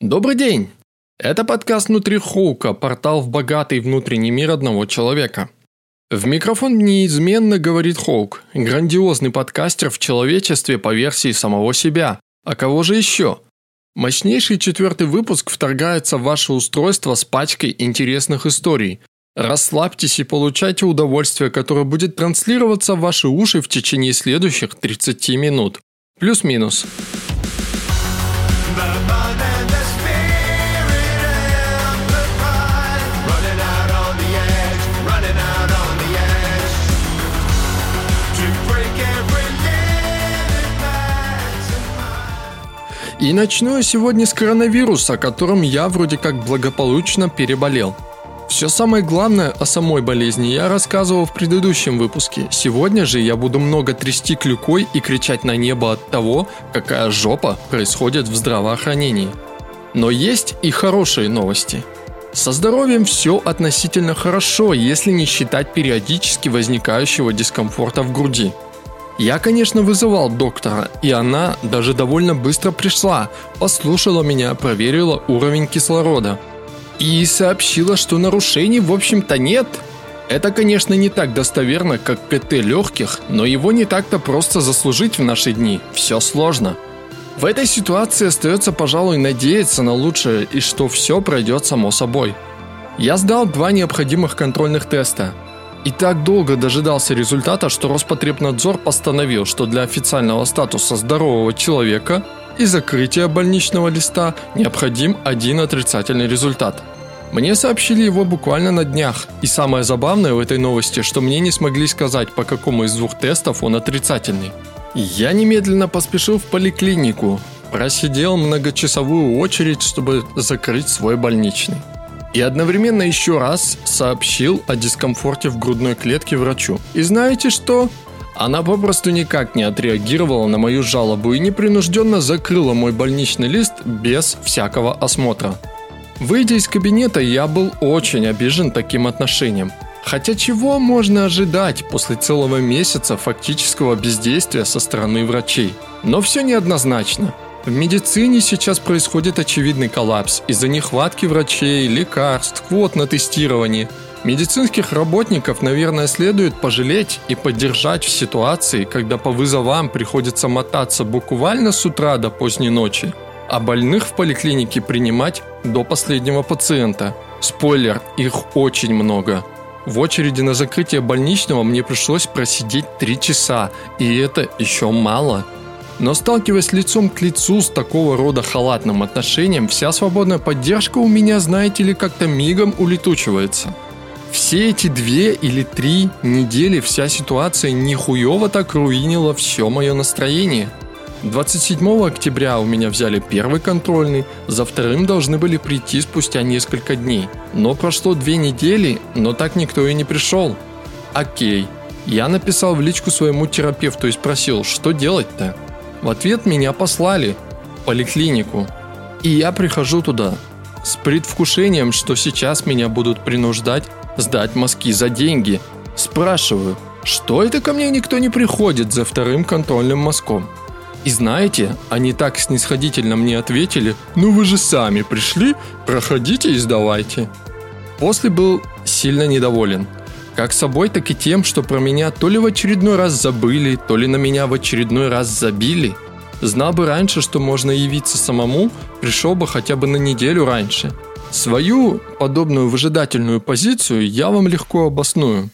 Добрый день! Это подкаст «Внутри Хоука», портал в богатый внутренний мир одного человека. В микрофон неизменно говорит Хоук, грандиозный подкастер в человечестве по версии самого себя. А кого же еще? Мощнейший четвертый выпуск вторгается в ваше устройство с пачкой интересных историй. Расслабьтесь и получайте удовольствие, которое будет транслироваться в ваши уши в течение следующих 30 минут. Плюс-минус. И начну я сегодня с коронавируса, которым я вроде как благополучно переболел. Все самое главное о самой болезни я рассказывал в предыдущем выпуске. Сегодня же я буду много трясти клюкой и кричать на небо от того, какая жопа происходит в здравоохранении. Но есть и хорошие новости. Со здоровьем все относительно хорошо, если не считать периодически возникающего дискомфорта в груди – я, конечно, вызывал доктора, и она даже довольно быстро пришла, послушала меня, проверила уровень кислорода. И сообщила, что нарушений в общем-то нет. Это, конечно, не так достоверно, как КТ легких, но его не так-то просто заслужить в наши дни. Все сложно. В этой ситуации остается, пожалуй, надеяться на лучшее и что все пройдет само собой. Я сдал два необходимых контрольных теста – и так долго дожидался результата, что Роспотребнадзор постановил, что для официального статуса здорового человека и закрытия больничного листа необходим один отрицательный результат. Мне сообщили его буквально на днях, и самое забавное в этой новости, что мне не смогли сказать, по какому из двух тестов он отрицательный. Я немедленно поспешил в поликлинику, просидел многочасовую очередь, чтобы закрыть свой больничный и одновременно еще раз сообщил о дискомфорте в грудной клетке врачу. И знаете что? Она попросту никак не отреагировала на мою жалобу и непринужденно закрыла мой больничный лист без всякого осмотра. Выйдя из кабинета, я был очень обижен таким отношением. Хотя чего можно ожидать после целого месяца фактического бездействия со стороны врачей? Но все неоднозначно – в медицине сейчас происходит очевидный коллапс из-за нехватки врачей, лекарств, квот на тестирование. Медицинских работников, наверное, следует пожалеть и поддержать в ситуации, когда по вызовам приходится мотаться буквально с утра до поздней ночи, а больных в поликлинике принимать до последнего пациента. Спойлер, их очень много. В очереди на закрытие больничного мне пришлось просидеть 3 часа, и это еще мало – но сталкиваясь лицом к лицу с такого рода халатным отношением, вся свободная поддержка у меня, знаете ли, как-то мигом улетучивается. Все эти две или три недели вся ситуация нихуево так руинила все мое настроение. 27 октября у меня взяли первый контрольный, за вторым должны были прийти спустя несколько дней. Но прошло две недели, но так никто и не пришел. Окей. Я написал в личку своему терапевту и спросил, что делать-то? В ответ меня послали в поликлинику. И я прихожу туда с предвкушением, что сейчас меня будут принуждать сдать мазки за деньги. Спрашиваю, что это ко мне никто не приходит за вторым контрольным мазком? И знаете, они так снисходительно мне ответили, ну вы же сами пришли, проходите и сдавайте. После был сильно недоволен. Как собой, так и тем, что про меня то ли в очередной раз забыли, то ли на меня в очередной раз забили. Знал бы раньше, что можно явиться самому, пришел бы хотя бы на неделю раньше. Свою подобную выжидательную позицию я вам легко обосную.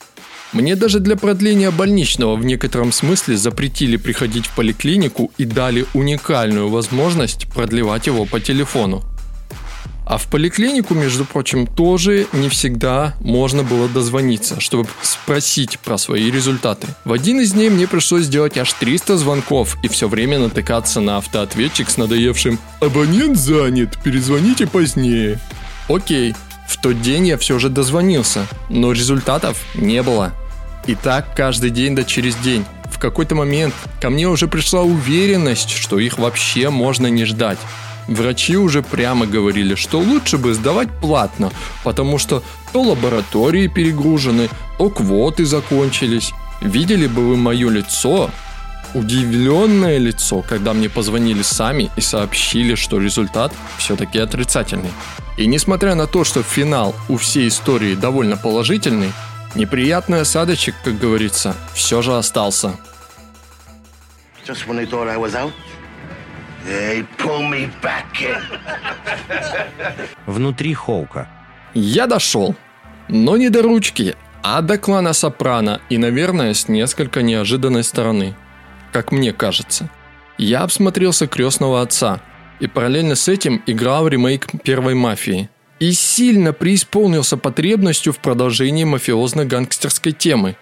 Мне даже для продления больничного в некотором смысле запретили приходить в поликлинику и дали уникальную возможность продлевать его по телефону. А в поликлинику, между прочим, тоже не всегда можно было дозвониться, чтобы спросить про свои результаты. В один из дней мне пришлось сделать аж 300 звонков и все время натыкаться на автоответчик с надоевшим «Абонент занят, перезвоните позднее». Окей, в тот день я все же дозвонился, но результатов не было. И так каждый день да через день. В какой-то момент ко мне уже пришла уверенность, что их вообще можно не ждать. Врачи уже прямо говорили, что лучше бы сдавать платно, потому что то лаборатории перегружены, то квоты закончились. Видели бы вы мое лицо. удивленное лицо, когда мне позвонили сами и сообщили, что результат все-таки отрицательный. И несмотря на то, что финал у всей истории довольно положительный, неприятный осадочек, как говорится, все же остался. Just when they thought I was out, they pull me back in. Внутри Хоука. Я дошел, но не до ручки, а до клана Сопрано и, наверное, с несколько неожиданной стороны, как мне кажется. Я обсмотрелся крестного отца и параллельно с этим играл ремейк первой мафии. И сильно преисполнился потребностью в продолжении мафиозно-гангстерской темы.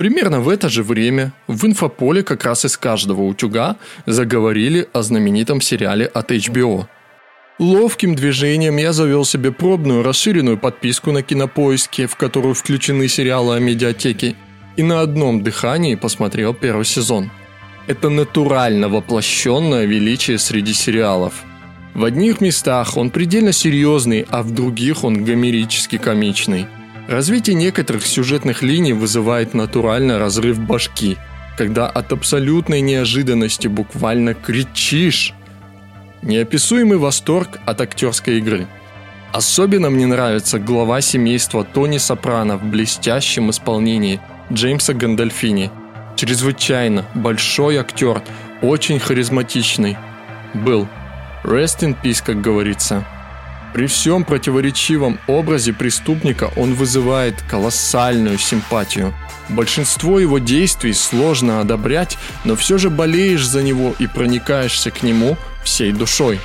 Примерно в это же время в инфополе как раз из каждого утюга заговорили о знаменитом сериале от HBO – Ловким движением я завел себе пробную расширенную подписку на кинопоиске, в которую включены сериалы о медиатеке, и на одном дыхании посмотрел первый сезон. Это натурально воплощенное величие среди сериалов. В одних местах он предельно серьезный, а в других он гомерически комичный. Развитие некоторых сюжетных линий вызывает натурально разрыв башки, когда от абсолютной неожиданности буквально кричишь Неописуемый восторг от актерской игры. Особенно мне нравится глава семейства Тони Сопрано в блестящем исполнении Джеймса Гандальфини. Чрезвычайно большой актер, очень харизматичный. Был. Rest in peace, как говорится. При всем противоречивом образе преступника он вызывает колоссальную симпатию. Большинство его действий сложно одобрять, но все же болеешь за него и проникаешься к нему всей душой.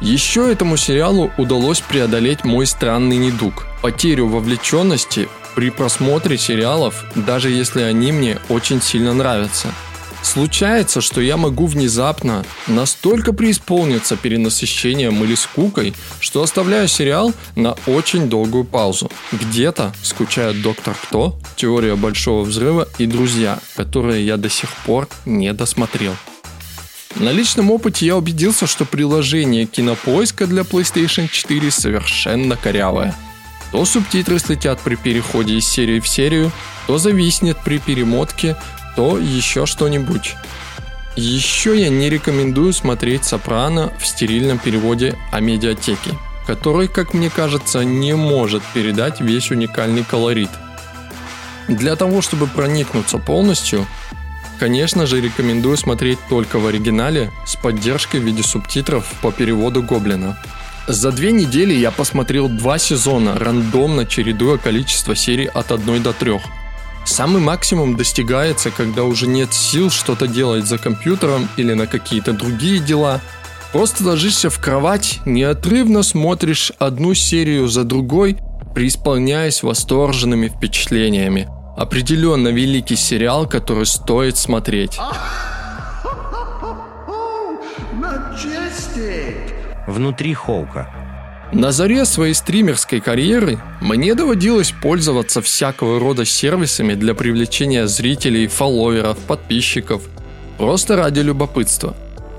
Еще этому сериалу удалось преодолеть мой странный недуг – потерю вовлеченности при просмотре сериалов, даже если они мне очень сильно нравятся – Случается, что я могу внезапно настолько преисполниться перенасыщением или скукой, что оставляю сериал на очень долгую паузу. Где-то скучают Доктор Кто, Теория Большого Взрыва и Друзья, которые я до сих пор не досмотрел. На личном опыте я убедился, что приложение кинопоиска для PlayStation 4 совершенно корявое. То субтитры слетят при переходе из серии в серию, то зависнет при перемотке, то еще что-нибудь. Еще я не рекомендую смотреть «Сопрано» в стерильном переводе о медиатеке, который, как мне кажется, не может передать весь уникальный колорит. Для того, чтобы проникнуться полностью, конечно же, рекомендую смотреть только в оригинале с поддержкой в виде субтитров по переводу Гоблина. За две недели я посмотрел два сезона, рандомно чередуя количество серий от 1 до 3 – Самый максимум достигается, когда уже нет сил что-то делать за компьютером или на какие-то другие дела. Просто ложишься в кровать, неотрывно смотришь одну серию за другой, преисполняясь восторженными впечатлениями. Определенно великий сериал, который стоит смотреть. Внутри Хоука на заре своей стримерской карьеры мне доводилось пользоваться всякого рода сервисами для привлечения зрителей, фолловеров, подписчиков, просто ради любопытства.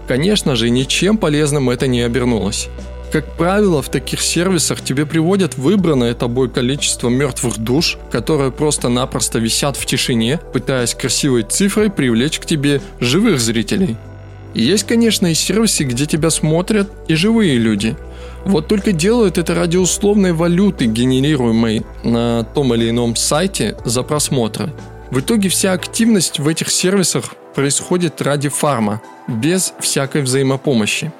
Конечно же, ничем полезным это не обернулось. Как правило, в таких сервисах тебе приводят выбранное тобой количество мертвых душ, которые просто-напросто висят в тишине, пытаясь красивой цифрой привлечь к тебе живых зрителей. Есть, конечно, и сервисы, где тебя смотрят и живые люди – вот только делают это ради условной валюты, генерируемой на том или ином сайте за просмотры. В итоге вся активность в этих сервисах происходит ради фарма, без всякой взаимопомощи.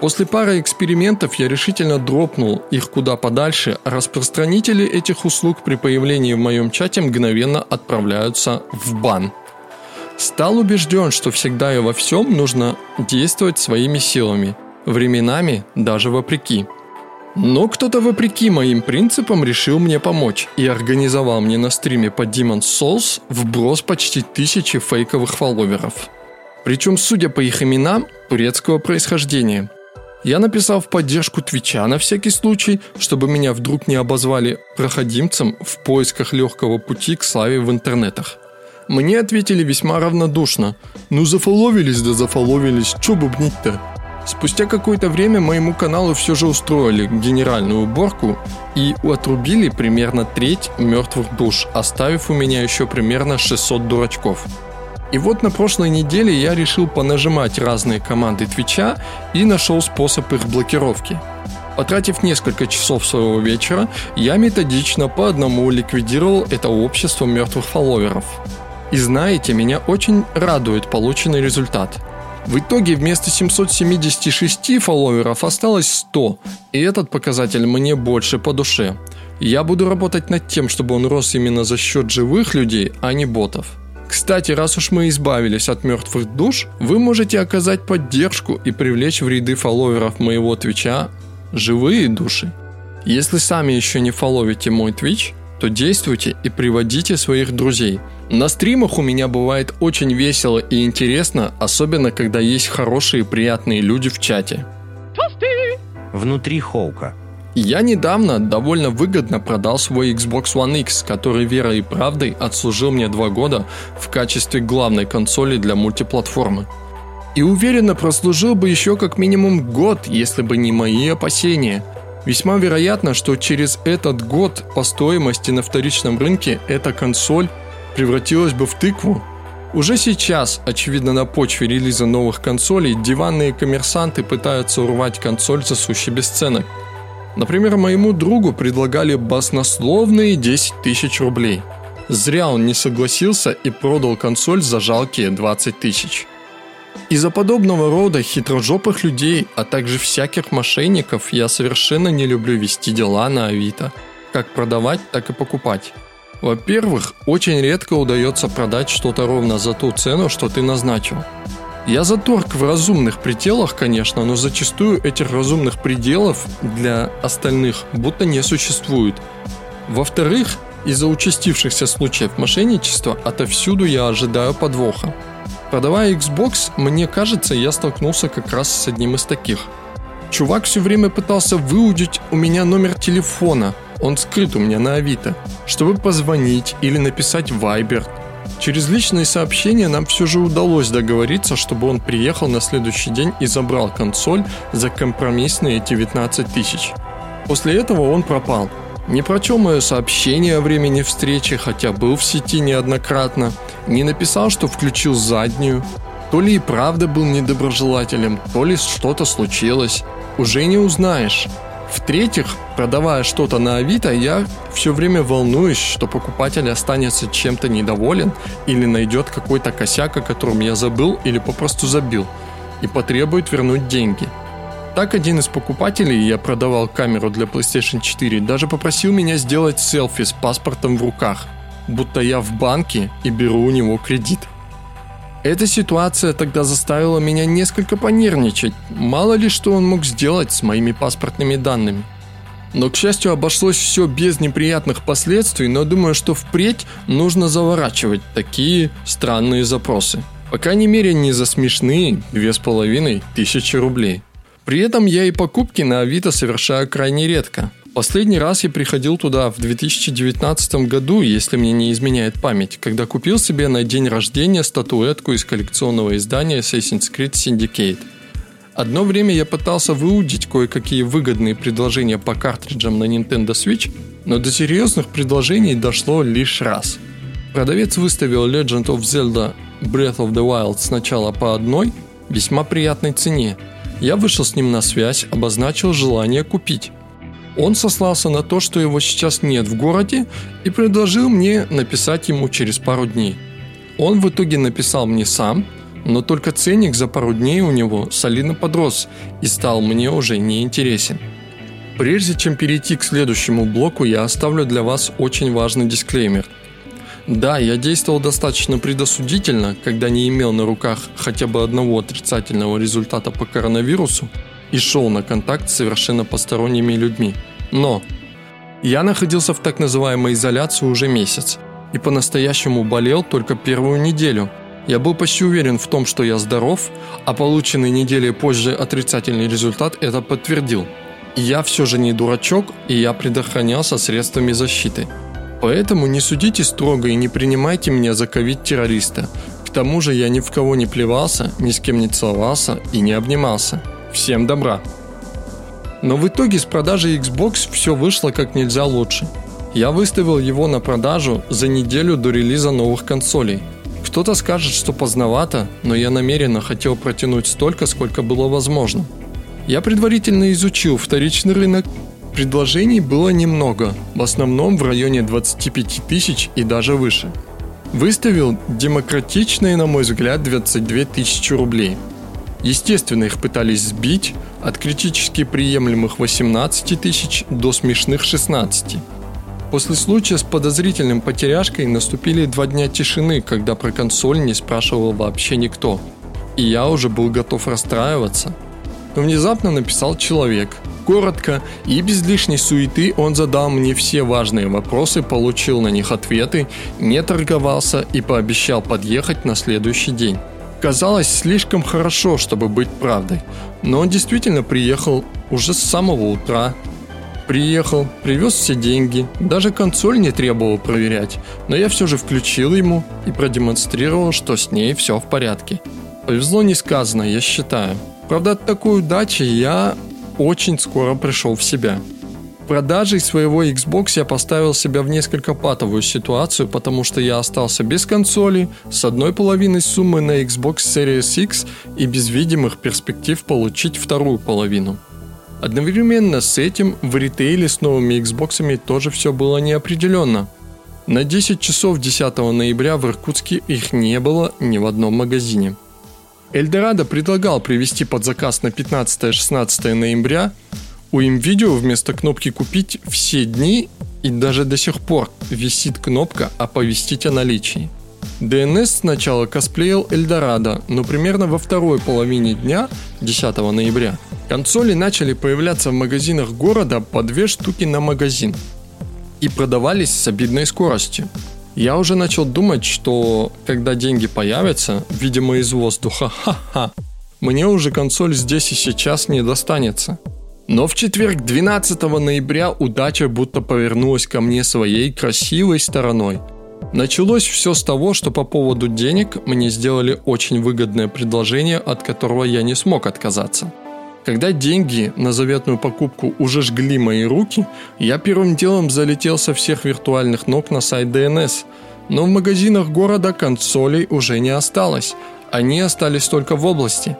После пары экспериментов я решительно дропнул их куда подальше, а распространители этих услуг при появлении в моем чате мгновенно отправляются в бан. Стал убежден, что всегда и во всем нужно действовать своими силами – временами даже вопреки. Но кто-то вопреки моим принципам решил мне помочь и организовал мне на стриме по Demon's Souls вброс почти тысячи фейковых фолловеров. Причем, судя по их именам, турецкого происхождения. Я написал в поддержку Твича на всякий случай, чтобы меня вдруг не обозвали проходимцем в поисках легкого пути к славе в интернетах. Мне ответили весьма равнодушно. Ну зафоловились да зафоловились, чё бубнить-то? Спустя какое-то время моему каналу все же устроили генеральную уборку и отрубили примерно треть мертвых душ, оставив у меня еще примерно 600 дурачков. И вот на прошлой неделе я решил понажимать разные команды Твича и нашел способ их блокировки. Потратив несколько часов своего вечера, я методично по одному ликвидировал это общество мертвых фолловеров. И знаете, меня очень радует полученный результат. В итоге вместо 776 фолловеров осталось 100, и этот показатель мне больше по душе. Я буду работать над тем, чтобы он рос именно за счет живых людей, а не ботов. Кстати, раз уж мы избавились от мертвых душ, вы можете оказать поддержку и привлечь в ряды фолловеров моего твича живые души. Если сами еще не фолловите мой твич, то действуйте и приводите своих друзей. На стримах у меня бывает очень весело и интересно, особенно когда есть хорошие и приятные люди в чате. Внутри Хоука. Я недавно довольно выгодно продал свой Xbox One X, который верой и правдой отслужил мне два года в качестве главной консоли для мультиплатформы. И уверенно прослужил бы еще как минимум год, если бы не мои опасения. Весьма вероятно, что через этот год по стоимости на вторичном рынке эта консоль превратилась бы в тыкву. Уже сейчас, очевидно на почве релиза новых консолей, диванные коммерсанты пытаются урвать консоль за сущий бесценок – Например, моему другу предлагали баснословные 10 тысяч рублей. Зря он не согласился и продал консоль за жалкие 20 тысяч. Из-за подобного рода хитрожопых людей, а также всяких мошенников я совершенно не люблю вести дела на Авито. Как продавать, так и покупать. Во-первых, очень редко удается продать что-то ровно за ту цену, что ты назначил. Я за торг в разумных пределах, конечно, но зачастую этих разумных пределов для остальных будто не существует. Во-вторых, из-за участившихся случаев мошенничества отовсюду я ожидаю подвоха. Продавая Xbox, мне кажется, я столкнулся как раз с одним из таких. Чувак все время пытался выудить у меня номер телефона, он скрыт у меня на Авито, чтобы позвонить или написать Viber, Через личные сообщения нам все же удалось договориться, чтобы он приехал на следующий день и забрал консоль за компромиссные 19 тысяч. После этого он пропал. Не прочел мое сообщение о времени встречи, хотя был в сети неоднократно. Не написал, что включил заднюю. То ли и правда был недоброжелателем, то ли что-то случилось. Уже не узнаешь. В-третьих, продавая что-то на Авито, я все время волнуюсь, что покупатель останется чем-то недоволен или найдет какой-то косяк, о котором я забыл или попросту забил, и потребует вернуть деньги. Так один из покупателей, я продавал камеру для PlayStation 4, даже попросил меня сделать селфи с паспортом в руках, будто я в банке и беру у него кредит. Эта ситуация тогда заставила меня несколько понервничать. Мало ли что он мог сделать с моими паспортными данными. Но, к счастью, обошлось все без неприятных последствий, но думаю, что впредь нужно заворачивать такие странные запросы. По крайней мере, не за смешные две с половиной тысячи рублей. При этом я и покупки на Авито совершаю крайне редко. Последний раз я приходил туда в 2019 году, если мне не изменяет память, когда купил себе на день рождения статуэтку из коллекционного издания Assassin's Creed Syndicate. Одно время я пытался выудить кое-какие выгодные предложения по картриджам на Nintendo Switch, но до серьезных предложений дошло лишь раз. Продавец выставил Legend of Zelda Breath of the Wild сначала по одной, весьма приятной цене. Я вышел с ним на связь, обозначил желание купить. Он сослался на то, что его сейчас нет в городе, и предложил мне написать ему через пару дней. Он в итоге написал мне сам, но только ценник за пару дней у него солидно подрос и стал мне уже не интересен. Прежде чем перейти к следующему блоку, я оставлю для вас очень важный дисклеймер. Да, я действовал достаточно предосудительно, когда не имел на руках хотя бы одного отрицательного результата по коронавирусу, и шел на контакт с совершенно посторонними людьми. Но я находился в так называемой изоляции уже месяц и по-настоящему болел только первую неделю. Я был почти уверен в том, что я здоров, а полученный недели позже отрицательный результат это подтвердил. Я все же не дурачок, и я предохранялся средствами защиты. Поэтому не судите строго и не принимайте меня за ковид-террориста. К тому же я ни в кого не плевался, ни с кем не целовался и не обнимался. Всем добра! Но в итоге с продажей Xbox все вышло как нельзя лучше. Я выставил его на продажу за неделю до релиза новых консолей. Кто-то скажет, что поздновато, но я намеренно хотел протянуть столько, сколько было возможно. Я предварительно изучил вторичный рынок. Предложений было немного, в основном в районе 25 тысяч и даже выше. Выставил демократичные, на мой взгляд, 22 тысячи рублей. Естественно, их пытались сбить от критически приемлемых 18 тысяч до смешных 16. После случая с подозрительным потеряшкой наступили два дня тишины, когда про консоль не спрашивал вообще никто. И я уже был готов расстраиваться. Но внезапно написал человек. Коротко и без лишней суеты он задал мне все важные вопросы, получил на них ответы, не торговался и пообещал подъехать на следующий день. Казалось слишком хорошо, чтобы быть правдой, но он действительно приехал уже с самого утра, Приехал, привез все деньги, даже консоль не требовал проверять, но я все же включил ему и продемонстрировал, что с ней все в порядке. Повезло не сказано, я считаю. Правда, от такой удачи я очень скоро пришел в себя. Продажей своего Xbox я поставил себя в несколько патовую ситуацию, потому что я остался без консоли, с одной половиной суммы на Xbox Series X и без видимых перспектив получить вторую половину – Одновременно с этим в ритейле с новыми Xbox тоже все было неопределенно. На 10 часов 10 ноября в Иркутске их не было ни в одном магазине. Эльдорадо предлагал привезти под заказ на 15-16 ноября. У видео вместо кнопки «Купить» все дни и даже до сих пор висит кнопка «Оповестить о наличии». DNS сначала косплеил Эльдорадо, но примерно во второй половине дня, 10 ноября, консоли начали появляться в магазинах города по две штуки на магазин и продавались с обидной скоростью. Я уже начал думать, что когда деньги появятся, видимо из воздуха, ха-ха, мне уже консоль здесь и сейчас не достанется. Но в четверг 12 ноября удача будто повернулась ко мне своей красивой стороной – Началось все с того, что по поводу денег мне сделали очень выгодное предложение, от которого я не смог отказаться. Когда деньги на заветную покупку уже жгли мои руки, я первым делом залетел со всех виртуальных ног на сайт DNS. Но в магазинах города консолей уже не осталось. Они остались только в области.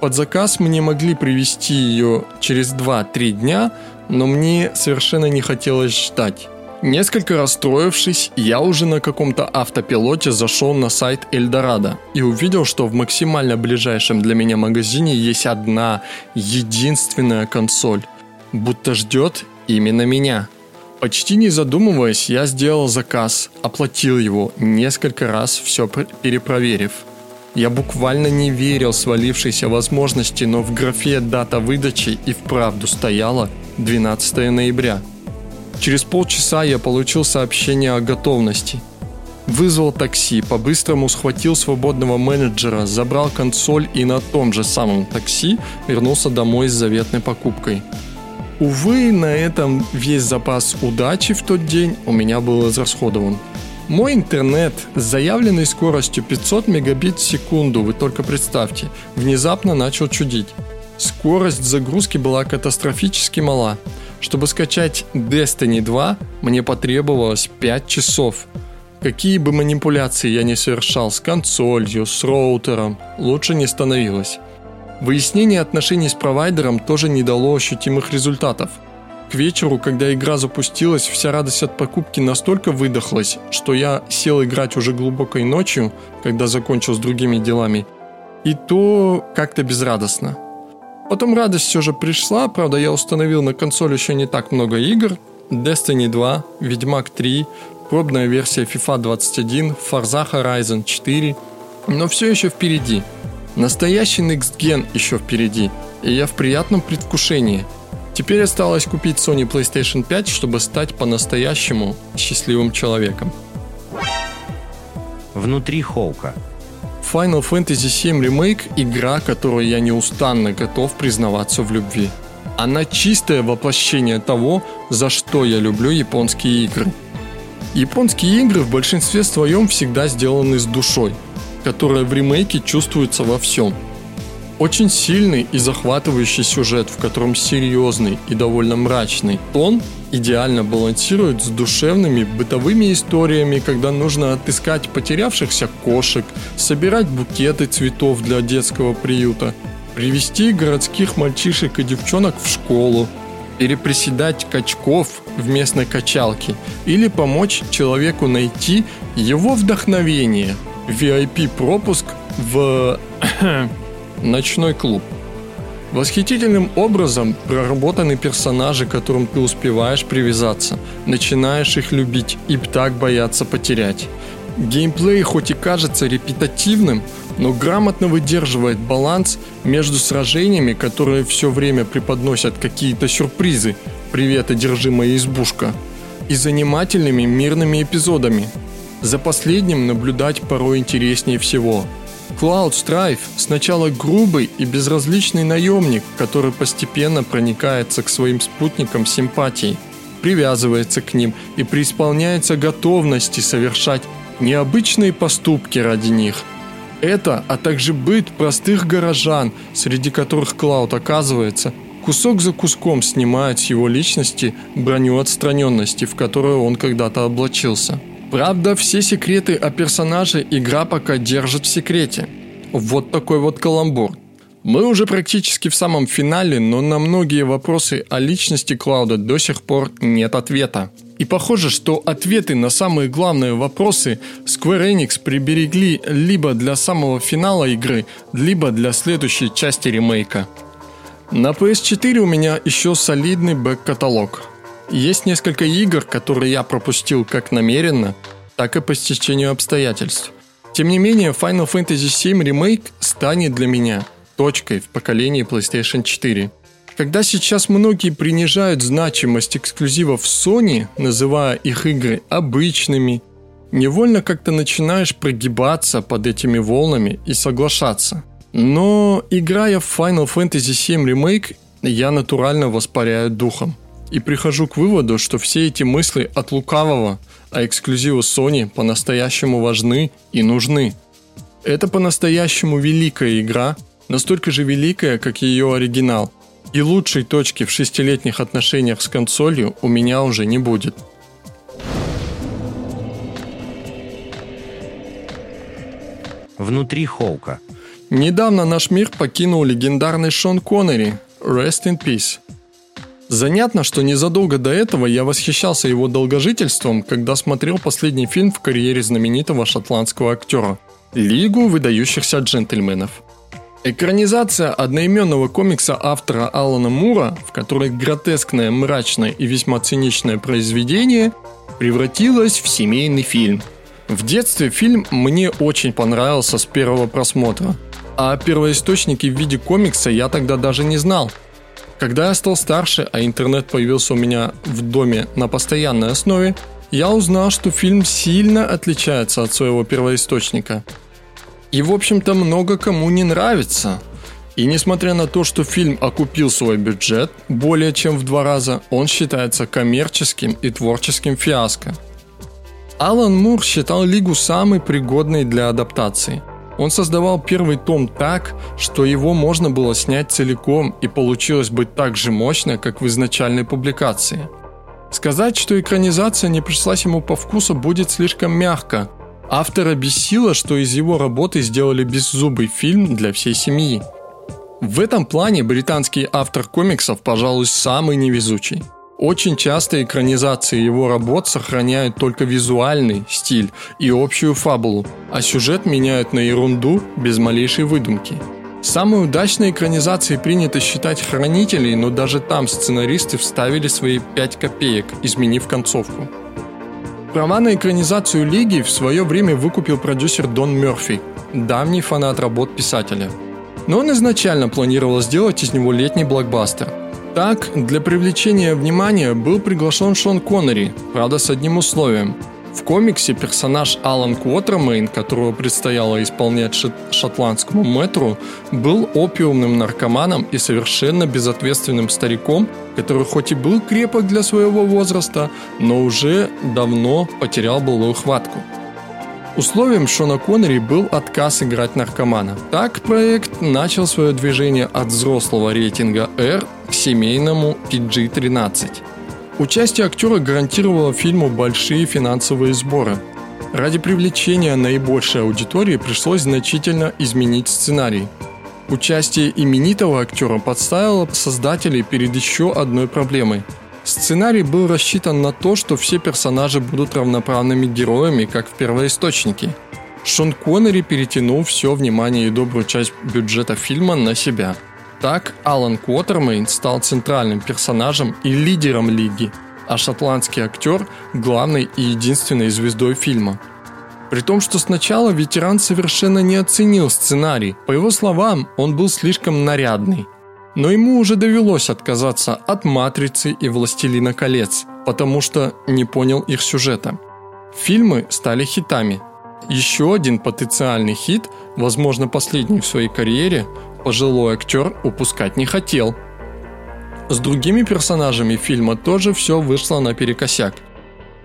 Под заказ мне могли привезти ее через 2-3 дня, но мне совершенно не хотелось ждать. Несколько расстроившись, я уже на каком-то автопилоте зашел на сайт Эльдорадо и увидел, что в максимально ближайшем для меня магазине есть одна, единственная консоль. Будто ждет именно меня. Почти не задумываясь, я сделал заказ, оплатил его, несколько раз все перепроверив. Я буквально не верил свалившейся возможности, но в графе «Дата выдачи» и вправду стояла 12 ноября – Через полчаса я получил сообщение о готовности. Вызвал такси, по-быстрому схватил свободного менеджера, забрал консоль и на том же самом такси вернулся домой с заветной покупкой. Увы, на этом весь запас удачи в тот день у меня был израсходован. Мой интернет с заявленной скоростью 500 мегабит в секунду, вы только представьте, внезапно начал чудить. Скорость загрузки была катастрофически мала – чтобы скачать Destiny 2, мне потребовалось 5 часов. Какие бы манипуляции я ни совершал с консолью, с роутером, лучше не становилось. Выяснение отношений с провайдером тоже не дало ощутимых результатов. К вечеру, когда игра запустилась, вся радость от покупки настолько выдохлась, что я сел играть уже глубокой ночью, когда закончил с другими делами, и то как-то безрадостно. Потом радость все же пришла, правда я установил на консоль еще не так много игр. Destiny 2, Ведьмак 3, пробная версия FIFA 21, Forza Horizon 4. Но все еще впереди. Настоящий Next Gen еще впереди, и я в приятном предвкушении. Теперь осталось купить Sony PlayStation 5, чтобы стать по-настоящему счастливым человеком. Внутри Хоука – Final Fantasy VII Remake – игра, которой я неустанно готов признаваться в любви. Она чистое воплощение того, за что я люблю японские игры. Японские игры в большинстве своем всегда сделаны с душой, которая в ремейке чувствуется во всем. Очень сильный и захватывающий сюжет, в котором серьезный и довольно мрачный тон идеально балансирует с душевными бытовыми историями, когда нужно отыскать потерявшихся кошек, собирать букеты цветов для детского приюта, привести городских мальчишек и девчонок в школу, переприседать качков в местной качалке или помочь человеку найти его вдохновение, VIP-пропуск в Ночной клуб. Восхитительным образом проработаны персонажи, которым ты успеваешь привязаться, начинаешь их любить и так бояться потерять. Геймплей хоть и кажется репетативным, но грамотно выдерживает баланс между сражениями, которые все время преподносят какие-то сюрпризы «Привет, одержимая избушка» и занимательными мирными эпизодами. За последним наблюдать порой интереснее всего – Cloud Strife сначала грубый и безразличный наемник, который постепенно проникается к своим спутникам симпатией, привязывается к ним и преисполняется готовности совершать необычные поступки ради них. Это, а также быт простых горожан, среди которых Клауд оказывается, кусок за куском снимает с его личности броню отстраненности, в которую он когда-то облачился. Правда, все секреты о персонаже игра пока держит в секрете. Вот такой вот каламбур. Мы уже практически в самом финале, но на многие вопросы о личности Клауда до сих пор нет ответа. И похоже, что ответы на самые главные вопросы Square Enix приберегли либо для самого финала игры, либо для следующей части ремейка. На PS4 у меня еще солидный бэк-каталог. Есть несколько игр, которые я пропустил как намеренно, так и по стечению обстоятельств. Тем не менее, Final Fantasy VII Remake станет для меня точкой в поколении PlayStation 4. Когда сейчас многие принижают значимость эксклюзивов Sony, называя их игры обычными, невольно как-то начинаешь прогибаться под этими волнами и соглашаться. Но играя в Final Fantasy VII Remake, я натурально воспаряю духом и прихожу к выводу, что все эти мысли от лукавого, а эксклюзивы Sony по-настоящему важны и нужны. Это по-настоящему великая игра, настолько же великая, как ее оригинал. И лучшей точки в шестилетних отношениях с консолью у меня уже не будет. Внутри Хоука. Недавно наш мир покинул легендарный Шон Коннери. Rest in Peace. Занятно, что незадолго до этого я восхищался его долгожительством, когда смотрел последний фильм в карьере знаменитого шотландского актера – «Лигу выдающихся джентльменов». Экранизация одноименного комикса автора Алана Мура, в которой гротескное, мрачное и весьма циничное произведение превратилась в семейный фильм. В детстве фильм мне очень понравился с первого просмотра, а первоисточники в виде комикса я тогда даже не знал – когда я стал старше, а интернет появился у меня в доме на постоянной основе, я узнал, что фильм сильно отличается от своего первоисточника. И, в общем-то, много кому не нравится. И несмотря на то, что фильм окупил свой бюджет более чем в два раза, он считается коммерческим и творческим фиаско. Алан Мур считал Лигу самой пригодной для адаптации – он создавал первый том так, что его можно было снять целиком и получилось быть так же мощно, как в изначальной публикации. Сказать, что экранизация не пришлась ему по вкусу, будет слишком мягко. Автора бесило, что из его работы сделали беззубый фильм для всей семьи. В этом плане британский автор комиксов, пожалуй, самый невезучий – очень часто экранизации его работ сохраняют только визуальный стиль и общую фабулу, а сюжет меняют на ерунду без малейшей выдумки. Самой удачной экранизацией принято считать «Хранителей», но даже там сценаристы вставили свои 5 копеек, изменив концовку. Права на экранизацию Лиги в свое время выкупил продюсер Дон Мерфи, давний фанат работ писателя. Но он изначально планировал сделать из него летний блокбастер – так, для привлечения внимания был приглашен Шон Коннери, правда с одним условием. В комиксе персонаж Алан Квотермейн, которого предстояло исполнять шот шотландскому мэтру, был опиумным наркоманом и совершенно безответственным стариком, который хоть и был крепок для своего возраста, но уже давно потерял былую хватку. Условием Шона Коннери был отказ играть наркомана. Так проект начал свое движение от взрослого рейтинга R к семейному PG-13. Участие актера гарантировало фильму большие финансовые сборы. Ради привлечения наибольшей аудитории пришлось значительно изменить сценарий. Участие именитого актера подставило создателей перед еще одной проблемой – Сценарий был рассчитан на то, что все персонажи будут равноправными героями, как в первоисточнике. Шон Коннери перетянул все внимание и добрую часть бюджета фильма на себя. Так Алан Квотермейн стал центральным персонажем и лидером лиги, а шотландский актер – главной и единственной звездой фильма. При том, что сначала ветеран совершенно не оценил сценарий. По его словам, он был слишком нарядный – но ему уже довелось отказаться от «Матрицы» и «Властелина колец», потому что не понял их сюжета. Фильмы стали хитами. Еще один потенциальный хит, возможно последний в своей карьере, пожилой актер упускать не хотел. С другими персонажами фильма тоже все вышло наперекосяк.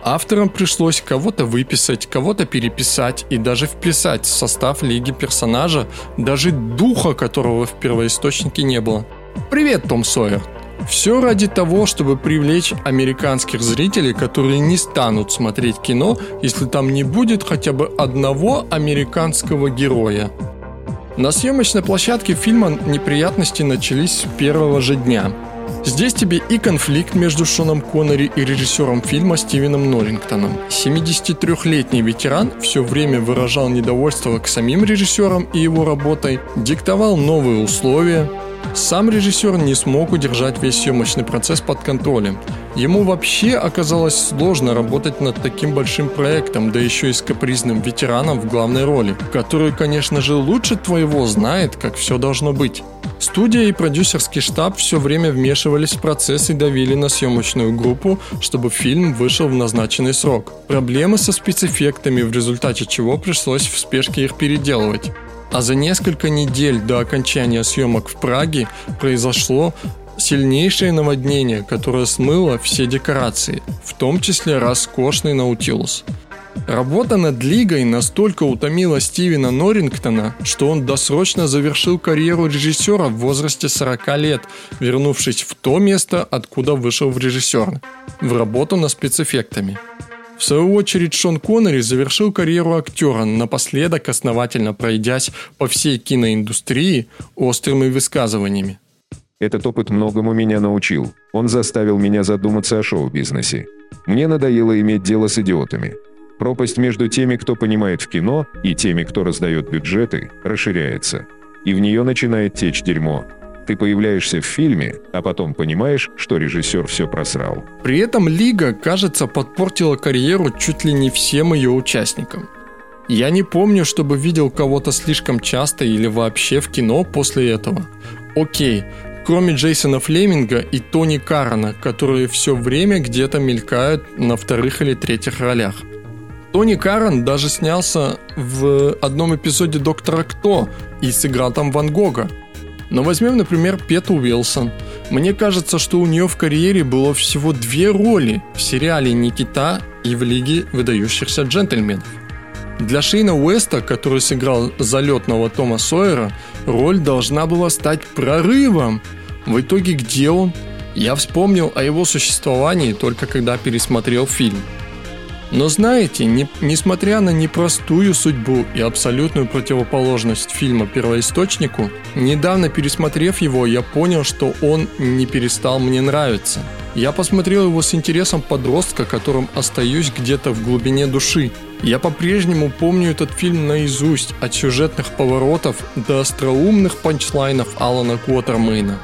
Авторам пришлось кого-то выписать, кого-то переписать и даже вписать в состав лиги персонажа, даже духа которого в первоисточнике не было. Привет, Том Сойер! Все ради того, чтобы привлечь американских зрителей, которые не станут смотреть кино, если там не будет хотя бы одного американского героя. На съемочной площадке фильма неприятности начались с первого же дня. Здесь тебе и конфликт между Шоном Коннери и режиссером фильма Стивеном Норрингтоном. 73-летний ветеран все время выражал недовольство к самим режиссерам и его работой, диктовал новые условия, сам режиссер не смог удержать весь съемочный процесс под контролем. Ему вообще оказалось сложно работать над таким большим проектом, да еще и с капризным ветераном в главной роли, который, конечно же, лучше твоего знает, как все должно быть. Студия и продюсерский штаб все время вмешивались в процесс и давили на съемочную группу, чтобы фильм вышел в назначенный срок. Проблемы со спецэффектами, в результате чего пришлось в спешке их переделывать. А за несколько недель до окончания съемок в Праге произошло сильнейшее наводнение, которое смыло все декорации, в том числе роскошный Наутилус. Работа над Лигой настолько утомила Стивена Норрингтона, что он досрочно завершил карьеру режиссера в возрасте 40 лет, вернувшись в то место, откуда вышел в режиссер, в работу над спецэффектами. В свою очередь Шон Коннери завершил карьеру актера, напоследок основательно пройдясь по всей киноиндустрии острыми высказываниями. Этот опыт многому меня научил. Он заставил меня задуматься о шоу-бизнесе. Мне надоело иметь дело с идиотами. Пропасть между теми, кто понимает в кино, и теми, кто раздает бюджеты, расширяется. И в нее начинает течь дерьмо, ты появляешься в фильме, а потом понимаешь, что режиссер все просрал. При этом Лига, кажется, подпортила карьеру чуть ли не всем ее участникам. Я не помню, чтобы видел кого-то слишком часто или вообще в кино после этого. Окей, кроме Джейсона Флеминга и Тони Карана, которые все время где-то мелькают на вторых или третьих ролях. Тони Каран даже снялся в одном эпизоде Доктора Кто и сыграл там Ван Гога. Но возьмем, например, Пету Уилсон. Мне кажется, что у нее в карьере было всего две роли в сериале «Никита» и в «Лиге выдающихся джентльменов». Для Шейна Уэста, который сыграл залетного Тома Сойера, роль должна была стать прорывом. В итоге где он? Я вспомнил о его существовании только когда пересмотрел фильм – но знаете, не, несмотря на непростую судьбу и абсолютную противоположность фильма первоисточнику, недавно пересмотрев его, я понял, что он не перестал мне нравиться. Я посмотрел его с интересом подростка, которым остаюсь где-то в глубине души. Я по-прежнему помню этот фильм наизусть, от сюжетных поворотов до остроумных панчлайнов Алана Квотермейна.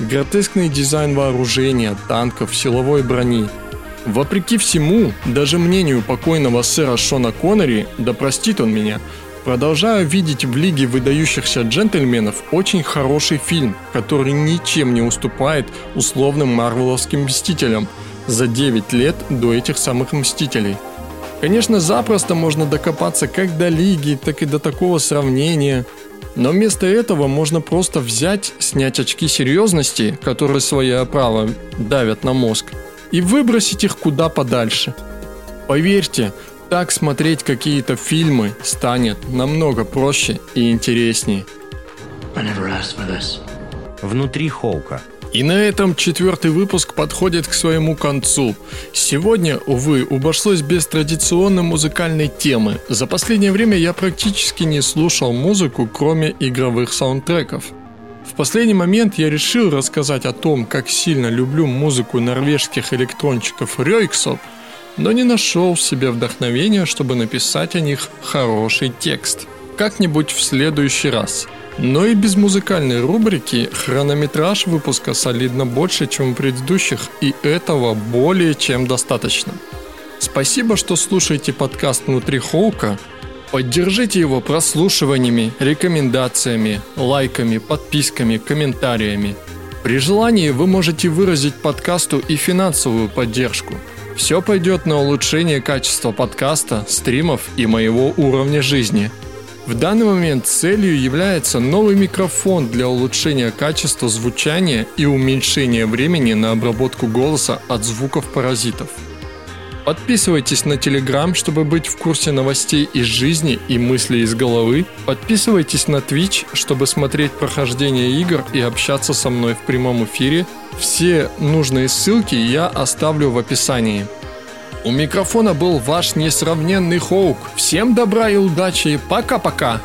Гротескный дизайн вооружения, танков, силовой брони – Вопреки всему, даже мнению покойного сэра Шона Коннери, да простит он меня, продолжаю видеть в Лиге выдающихся джентльменов очень хороший фильм, который ничем не уступает условным марвеловским Мстителям за 9 лет до этих самых Мстителей. Конечно, запросто можно докопаться как до Лиги, так и до такого сравнения, но вместо этого можно просто взять, снять очки серьезности, которые своя право давят на мозг, и выбросить их куда подальше. Поверьте, Так смотреть какие-то фильмы станет намного проще и интереснее. Внутри Хоука. И на этом четвертый выпуск подходит к своему концу. Сегодня, увы, обошлось без традиционной музыкальной темы. За последнее время я практически не слушал музыку, кроме игровых саундтреков. Последний момент я решил рассказать о том, как сильно люблю музыку норвежских электрончиков Рёйксоп, но не нашел в себе вдохновения, чтобы написать о них хороший текст. Как-нибудь в следующий раз – но и без музыкальной рубрики хронометраж выпуска солидно больше, чем у предыдущих, и этого более чем достаточно. Спасибо, что слушаете подкаст «Внутри Хоука». Поддержите его прослушиваниями, рекомендациями, лайками, подписками, комментариями. При желании вы можете выразить подкасту и финансовую поддержку. Все пойдет на улучшение качества подкаста, стримов и моего уровня жизни – в данный момент целью является новый микрофон для улучшения качества звучания и уменьшения времени на обработку голоса от звуков паразитов. Подписывайтесь на Telegram, чтобы быть в курсе новостей из жизни и мыслей из головы. Подписывайтесь на Twitch, чтобы смотреть прохождение игр и общаться со мной в прямом эфире. Все нужные ссылки я оставлю в описании. У микрофона был ваш несравненный Хоук. Всем добра и удачи. Пока-пока.